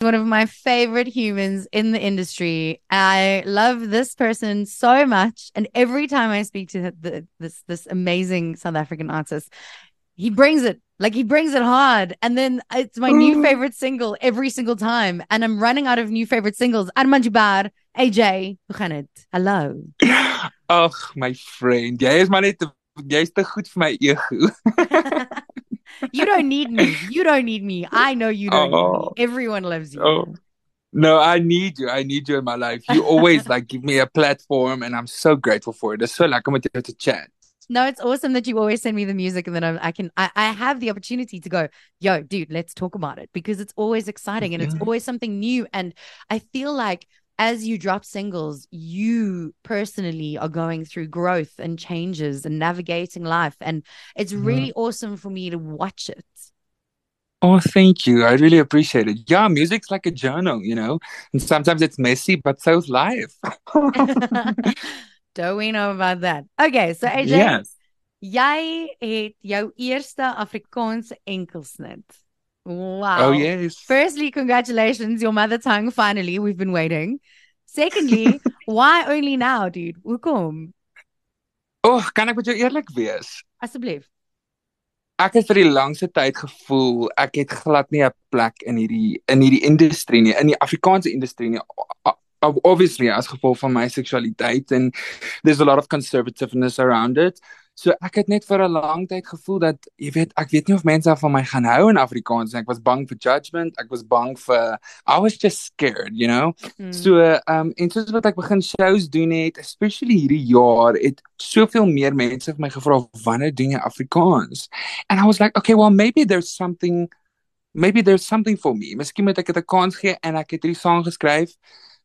one of my favorite humans in the industry. I love this person so much, and every time I speak to the, this this amazing South African artist, he brings it like he brings it hard. And then it's my new favorite single every single time, and I'm running out of new favorite singles. Armand Joubert, AJ, hoe gaan dit? Hallo. Ag, my friend, jy is maar net jy's te goed vir my ego. you don't need me. You don't need me. I know you don't oh, need me. Oh. Everyone loves you. Oh. No, I need you. I need you in my life. You always like give me a platform and I'm so grateful for it. It's so like I'm with you to chat. No, it's awesome that you always send me the music and then I, I can I, I have the opportunity to go, yo, dude, let's talk about it because it's always exciting and yeah. it's mm-hmm. always something new. And I feel like as you drop singles, you personally are going through growth and changes and navigating life. And it's mm-hmm. really awesome for me to watch it. Oh, thank you. I really appreciate it. Yeah, music's like a journal, you know, and sometimes it's messy, but so's life. Don't we know about that? Okay, so AJ, yes. jy het jou eerste Afrikaanse enkelsnit. Wow. Oh, yes. Firstly, congratulations, your mother tongue. Finally, we've been waiting. Secondly, why only now, dude? Hoekom? Oh, kan ek met jou eerlik wees? Asseblief. Ek het vir die langste tyd gevoel ek het glad nie 'n plek in hierdie in hierdie industrie nie, in die Afrikaanse industrie nie. Obviously as gevolg van my seksualiteit and there's a lot of conservativeness around it. So ek het net vir 'n lang tyd gevoel dat jy weet, ek weet nie of mense van my gaan hou in Afrikaans nie. Ek was bang vir judgement, ek was bang vir I was just scared, you know. Mm. So um en soos wat ek begin shows doen het, especially hierdie jaar, het soveel meer mense vir my gevra wanneer doen jy Afrikaans? And I was like, okay, well maybe there's something maybe there's something for me. Miskien moet ek dit 'n kans gee en ek het hierdie sang geskryf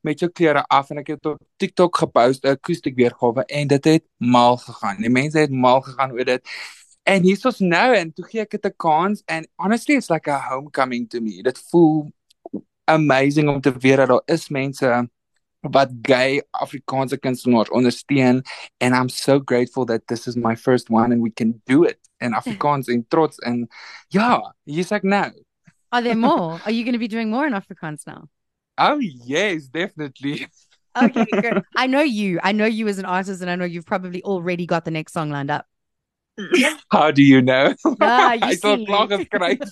met jou klere af en ek het op TikTok gepost 'n akoestiek weergawe en dit het mal gegaan. Die mense het mal gegaan oor dit. En hier is ons nou en toe gee ek dit 'n kans and honestly it's like a homecoming to me. Dit voel amazing om te weet dat daar is mense wat gay Afrikaanse kunstenaars ondersteun and I'm so grateful that this is my first one and we can do it in Afrikaans en trots en ja, hier's ek nou. Are there more? Are you going to be doing more in Afrikaans now? Oh yes, definitely. okay, good. I know you. I know you as an artist, and I know you've probably already got the next song lined up. How do you know? Ah, you I great.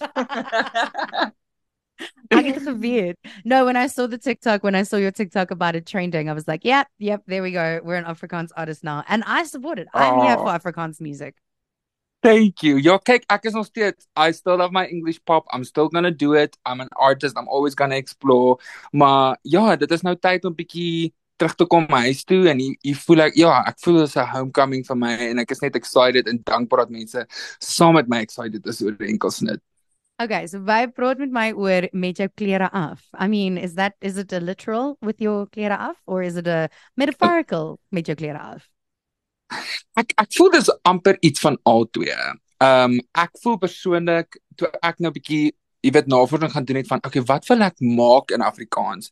I get weird. No, when I saw the TikTok, when I saw your TikTok about it trending, I was like, yep, yep, there we go. We're an Afrikaans artist now. And I support it. I'm here for Afrikaans music. Thank you. Yo, kyk, ek is nog steeds I still love my English pop. I'm still going to do it. I'm an artist. I'm always going to explore. Maar ja, dit is nou tyd om bietjie terug te kom huis toe en jy voel ek ja, ek voel dit is 'n homecoming vir my en ek is net excited en dankbaar dat mense saam met my excited is oor die enkelsnit. Okay, so why praat met my oor met jou klere af? I mean, is that is it a literal with your klere af or is it a metaphorical met jou klere af? Ek ek voel dis amper iets van al twee. Ehm um, ek voel persoonlik toe ek nou 'n bietjie jy weet navorsing gaan doen het van okay, wat wil ek maak in Afrikaans?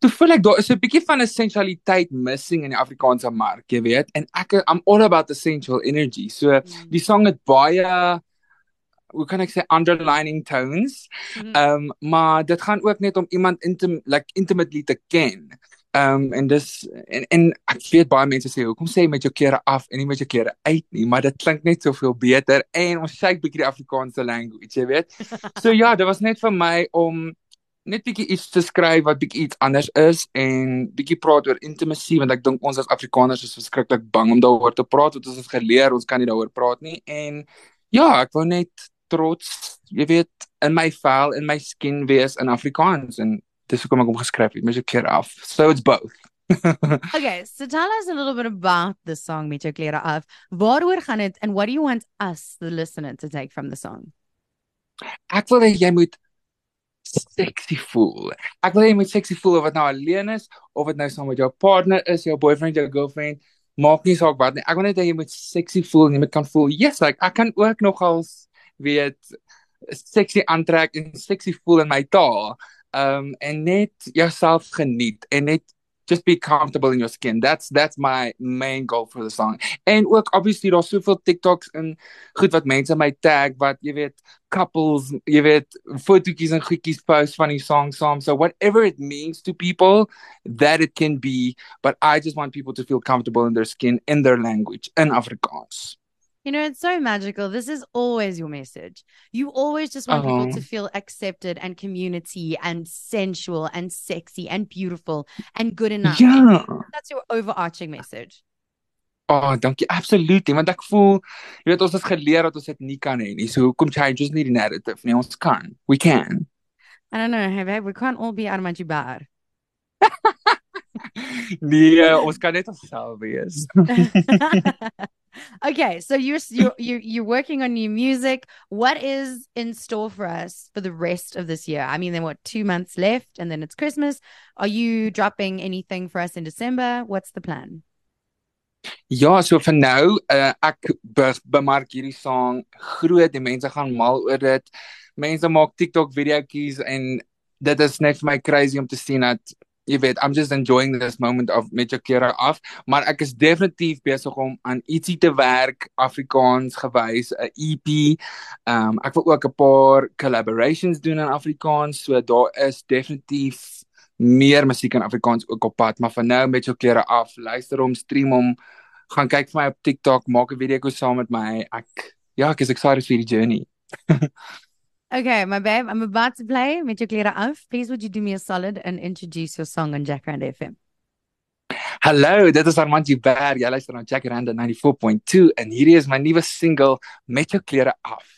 Toe voel ek daar is 'n bietjie van 'n sensualiteit missing in die Afrikaanse mark, jy weet, en ek I'm all about the sensual energy. So mm. die song het baie hoe kan ek sê underlining tones. Mm. Ehm um, maar dit gaan ook net om iemand intim like intimately te ken. Ehm um, en dis en en ek weet baie mense sê hoekom sê jy met jou klere af en nie met jou klere uit nie, maar dit klink net soveel beter en ons sê 'n bietjie die Afrikaanse language, jy weet. So ja, dit was net vir my om net bietjie iets te skryf wat bietjie iets anders is en bietjie praat oor intimacy want ek dink ons as Afrikaners is verskriklik bang om daaroor te praat want ons het geleer ons kan nie daaroor praat nie en ja, ek wou net trots, jy weet, in my vel en my skin wees in Afrikaans en dis hoekom ek hom geskryf het, met jou klere af. So it's both. okay, so tell us a little bit about the song met jou klere af. Waaroor gaan dit and what do you want us the listener to take from the song? Ek wil hê jy moet sexy voel. Ek wil hê jy moet sexy voel of dit nou alleen is of dit nou saam met jou partner is, jou boyfriend, jou girlfriend, maak nie saak wat nie. Ek wil net hê jy moet sexy voel en jy moet kan voel, yes, like ek kan ook nogals weet sexy aantrek en sexy voel in my taal um en net jouself geniet en net just be comfortable in your skin. That's that's my main goal for the song. En ook obviously daar's soveel TikToks en goed wat mense my tag wat jy weet couples, jy weet fotootjies en goedjies post van die song saam. So whatever it means to people that it can be, but I just want people to feel comfortable in their skin in their language in Afrikaans. You know, it's so magical. This is always your message. You always just want uh-huh. people to feel accepted and community and sensual and sexy and beautiful and good enough. Yeah. That's your overarching message. Oh, dankie. Absolutely. Want ek voel, jy weet ons het geleer dat ons dit nie kan hê nie. So hoekom change ons nie die narrative nie? Ons kan. We can. I don't know, hey babe, we can't all be Armand Joubert. nee, ons kan net onsself wees. okay, so you're you're you're working on new music. What is in store for us for the rest of this year? I mean, then what? Two months left, and then it's Christmas. Are you dropping anything for us in December? What's the plan? Ja, so vir nou, uh, ek be bemark hierdie song groot. Die mense gaan mal oor dit. Mense maak TikTok videoetjies en dit is net vir my crazy om te sien dat jy weet I'm just enjoying this moment of met jou klere af maar ek is definitief besig om aan ietsie te werk Afrikaans gewys 'n EP. Ehm um, ek wil ook 'n paar collaborations doen in Afrikaans so daar is definitief meer musiek in Afrikaans ook op pad maar vir nou met jou klere af luister hom stream hom gaan kyk vir my op TikTok maak 'n video saam met my ek ja ek is excited vir die journey Okay, my babe, I'm about to play met jou klere af. Please would you do me a solid and introduce your song on Jacaranda FM? Hallo, dit is Armand Joubert. Jy luister na Jacaranda 94.2 en hierdie is my nuwe single met jou klere af.